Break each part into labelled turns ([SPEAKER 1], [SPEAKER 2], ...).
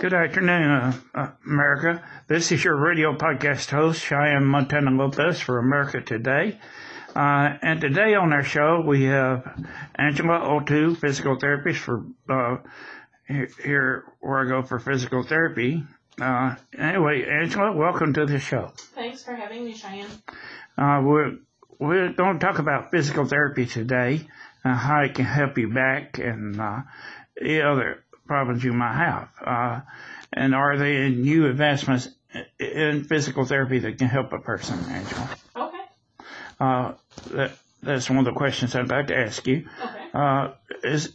[SPEAKER 1] Good afternoon, uh, uh, America. This is your radio podcast host, Cheyenne Montana Lopez for America Today. Uh, and today on our show, we have Angela O'Toole, physical therapist for uh, here where I go for physical therapy. Uh, anyway, Angela, welcome to the show.
[SPEAKER 2] Thanks for having me, Cheyenne.
[SPEAKER 1] Uh, we're we're going to talk about physical therapy today, how it can help you back and uh, the other problems you might have. Uh, and are there new advancements in physical therapy that can help a person, Angela?
[SPEAKER 2] Okay.
[SPEAKER 1] Uh, that, that's one of the questions I'd like to ask you.
[SPEAKER 2] Okay.
[SPEAKER 1] Uh, is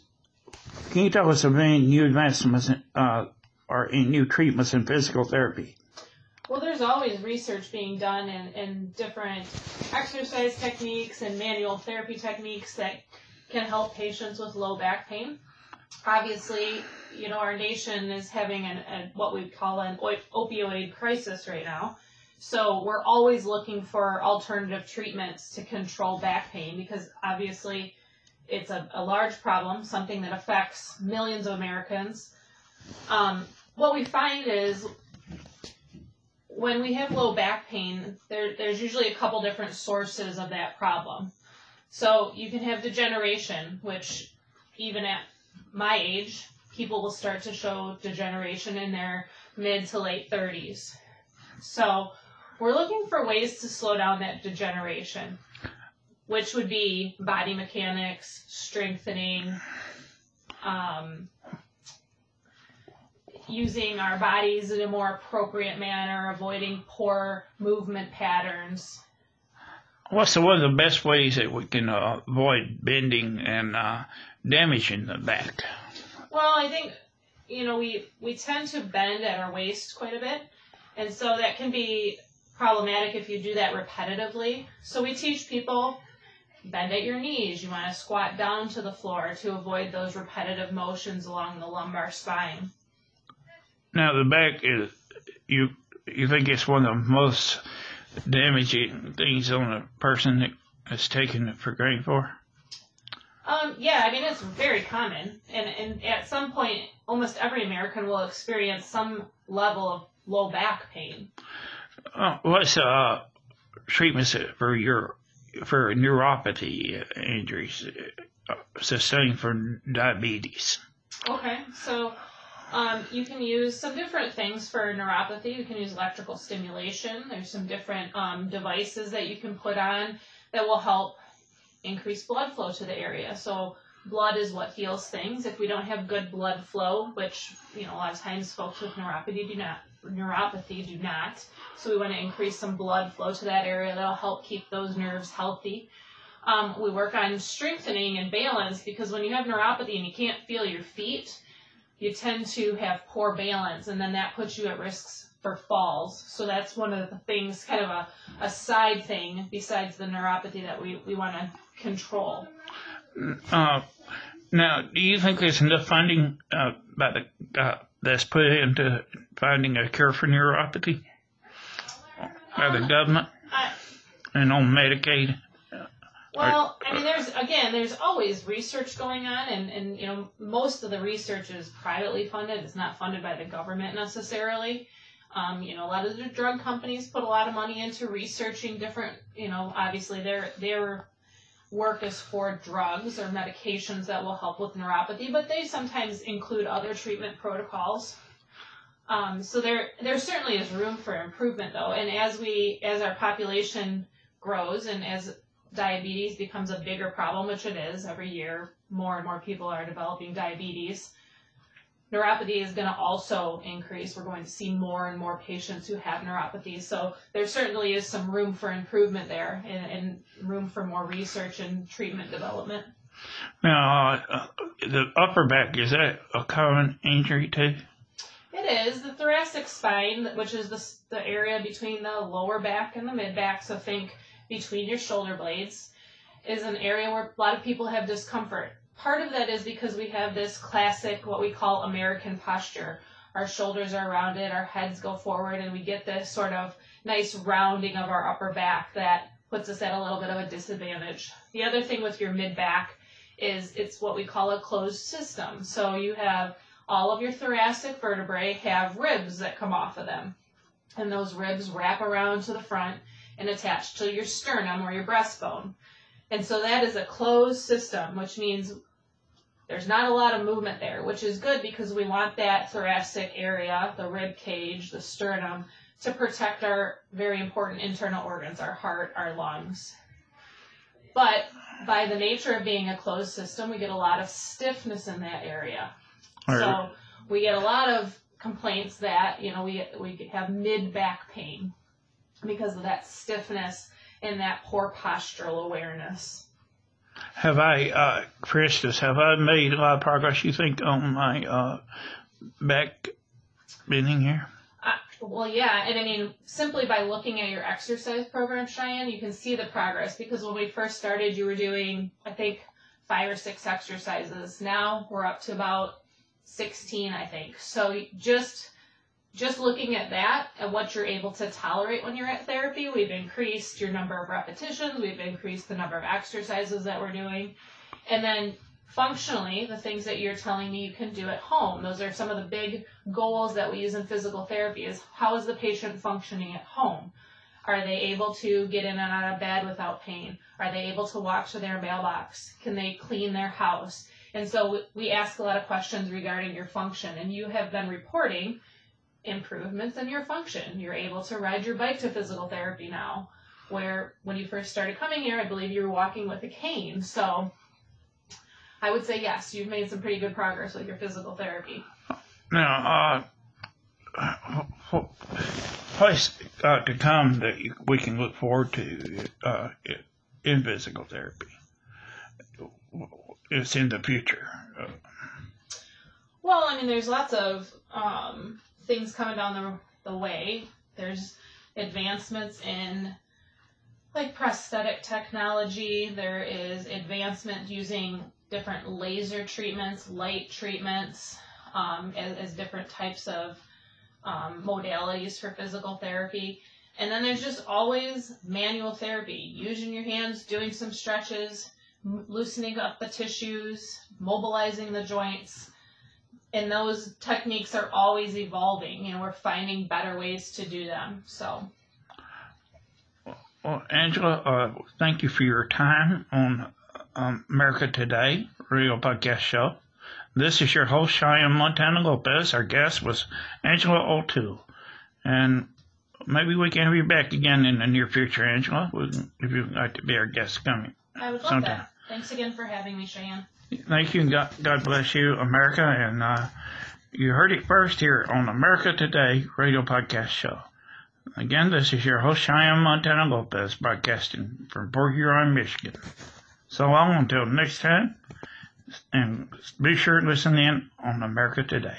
[SPEAKER 1] can you tell us of any new advancements uh, or any new treatments in physical therapy?
[SPEAKER 2] Well, there's always research being done in, in different exercise techniques and manual therapy techniques that can help patients with low back pain. Obviously, you know, our nation is having an, a, what we call an opioid crisis right now. So we're always looking for alternative treatments to control back pain because obviously it's a, a large problem, something that affects millions of Americans. Um, what we find is when we have low back pain, there, there's usually a couple different sources of that problem. So you can have degeneration, which even at my age, people will start to show degeneration in their mid to late 30s. So we're looking for ways to slow down that degeneration, which would be body mechanics, strengthening, um, using our bodies in a more appropriate manner, avoiding poor movement patterns.
[SPEAKER 1] What's the, one of the best ways that we can uh, avoid bending and uh, damaging the back?
[SPEAKER 2] Well, I think you know we we tend to bend at our waist quite a bit, and so that can be problematic if you do that repetitively. So we teach people bend at your knees. You want to squat down to the floor to avoid those repetitive motions along the lumbar spine.
[SPEAKER 1] Now the back is you you think it's one of the most damaging things on a person that has taken it for granted for?
[SPEAKER 2] Um, yeah, I mean it's very common, and and at some point, almost every American will experience some level of low back pain.
[SPEAKER 1] Uh, what's uh treatments for your for neuropathy injuries uh, sustained from diabetes?
[SPEAKER 2] Okay, so um, you can use some different things for neuropathy. You can use electrical stimulation. There's some different um, devices that you can put on that will help increase blood flow to the area. So blood is what heals things. If we don't have good blood flow, which you know a lot of times folks with neuropathy do not neuropathy do not. So we want to increase some blood flow to that area. That'll help keep those nerves healthy. Um, we work on strengthening and balance because when you have neuropathy and you can't feel your feet, you tend to have poor balance, and then that puts you at risks for falls. So that's one of the things, kind of a, a side thing besides the neuropathy that we, we want to control.
[SPEAKER 1] Uh, now, do you think there's enough funding uh, by the uh, that's put into finding a cure for neuropathy by the government
[SPEAKER 2] I,
[SPEAKER 1] and on Medicaid?
[SPEAKER 2] Well, I mean, there's again, there's always research going on, and and you know, most of the research is privately funded. It's not funded by the government necessarily. Um, you know, a lot of the drug companies put a lot of money into researching different. You know, obviously their their work is for drugs or medications that will help with neuropathy, but they sometimes include other treatment protocols. Um, so there there certainly is room for improvement though, and as we as our population grows and as diabetes becomes a bigger problem, which it is every year, more and more people are developing diabetes. Neuropathy is going to also increase. We're going to see more and more patients who have neuropathy. So there certainly is some room for improvement there and, and room for more research and treatment development.
[SPEAKER 1] Now, uh, the upper back, is that a common injury too?
[SPEAKER 2] It is. The thoracic spine, which is the, the area between the lower back and the mid back, so think between your shoulder blades, is an area where a lot of people have discomfort. Part of that is because we have this classic, what we call American posture. Our shoulders are rounded, our heads go forward, and we get this sort of nice rounding of our upper back that puts us at a little bit of a disadvantage. The other thing with your mid back is it's what we call a closed system. So you have all of your thoracic vertebrae have ribs that come off of them. And those ribs wrap around to the front and attached to your sternum or your breastbone. And so that is a closed system, which means there's not a lot of movement there, which is good because we want that thoracic area, the rib cage, the sternum, to protect our very important internal organs, our heart, our lungs. But by the nature of being a closed system, we get a lot of stiffness in that area.
[SPEAKER 1] All
[SPEAKER 2] So we get a lot of complaints that, you know, we, we have mid back pain because of that stiffness and that poor postural awareness.
[SPEAKER 1] Have I, uh, instance, have I made a lot of progress, you think, on my uh, back bending here?
[SPEAKER 2] Uh, well, yeah, and I mean, simply by looking at your exercise program, Cheyenne, you can see the progress because when we first started, you were doing, I think, five or six exercises. Now we're up to about 16, I think. So just just looking at that and what you're able to tolerate when you're at therapy, we've increased your number of repetitions, we've increased the number of exercises that we're doing. And then functionally, the things that you're telling me you can do at home, those are some of the big goals that we use in physical therapy is how is the patient functioning at home? Are they able to get in and out of bed without pain? Are they able to walk to their mailbox? Can they clean their house? And so we ask a lot of questions regarding your function, and you have been reporting improvements in your function. You're able to ride your bike to physical therapy now, where when you first started coming here, I believe you were walking with a cane. So I would say yes, you've made some pretty good progress with your physical therapy.
[SPEAKER 1] Now, uh, place uh, to come that you- we can look forward to uh, in physical therapy. It's in the future.
[SPEAKER 2] Well, I mean, there's lots of um, things coming down the, the way. There's advancements in like prosthetic technology. There is advancement using different laser treatments, light treatments, um, as, as different types of um, modalities for physical therapy. And then there's just always manual therapy, using your hands, doing some stretches, m- loosening up the tissues, mobilizing the joints and those techniques are always evolving. and we're finding better ways to do them. So,
[SPEAKER 1] Well, Angela, uh, thank you for your time on um, America Today radio podcast show. This is your host, Cheyenne Montana Lopez. Our guest was Angela O'Toole. And maybe we can have you back again in the near future, Angela, if you'd like to be our guest coming.
[SPEAKER 2] I would love
[SPEAKER 1] Sometime.
[SPEAKER 2] that. Thanks again for having me, Cheyenne.
[SPEAKER 1] Thank you, and God, bless you, America. And uh, you heard it first here on America Today radio podcast show. Again, this is your host, Cheyenne Montana Lopez, broadcasting from Port Huron, Michigan. So long until next time, and be sure to listen in on America Today.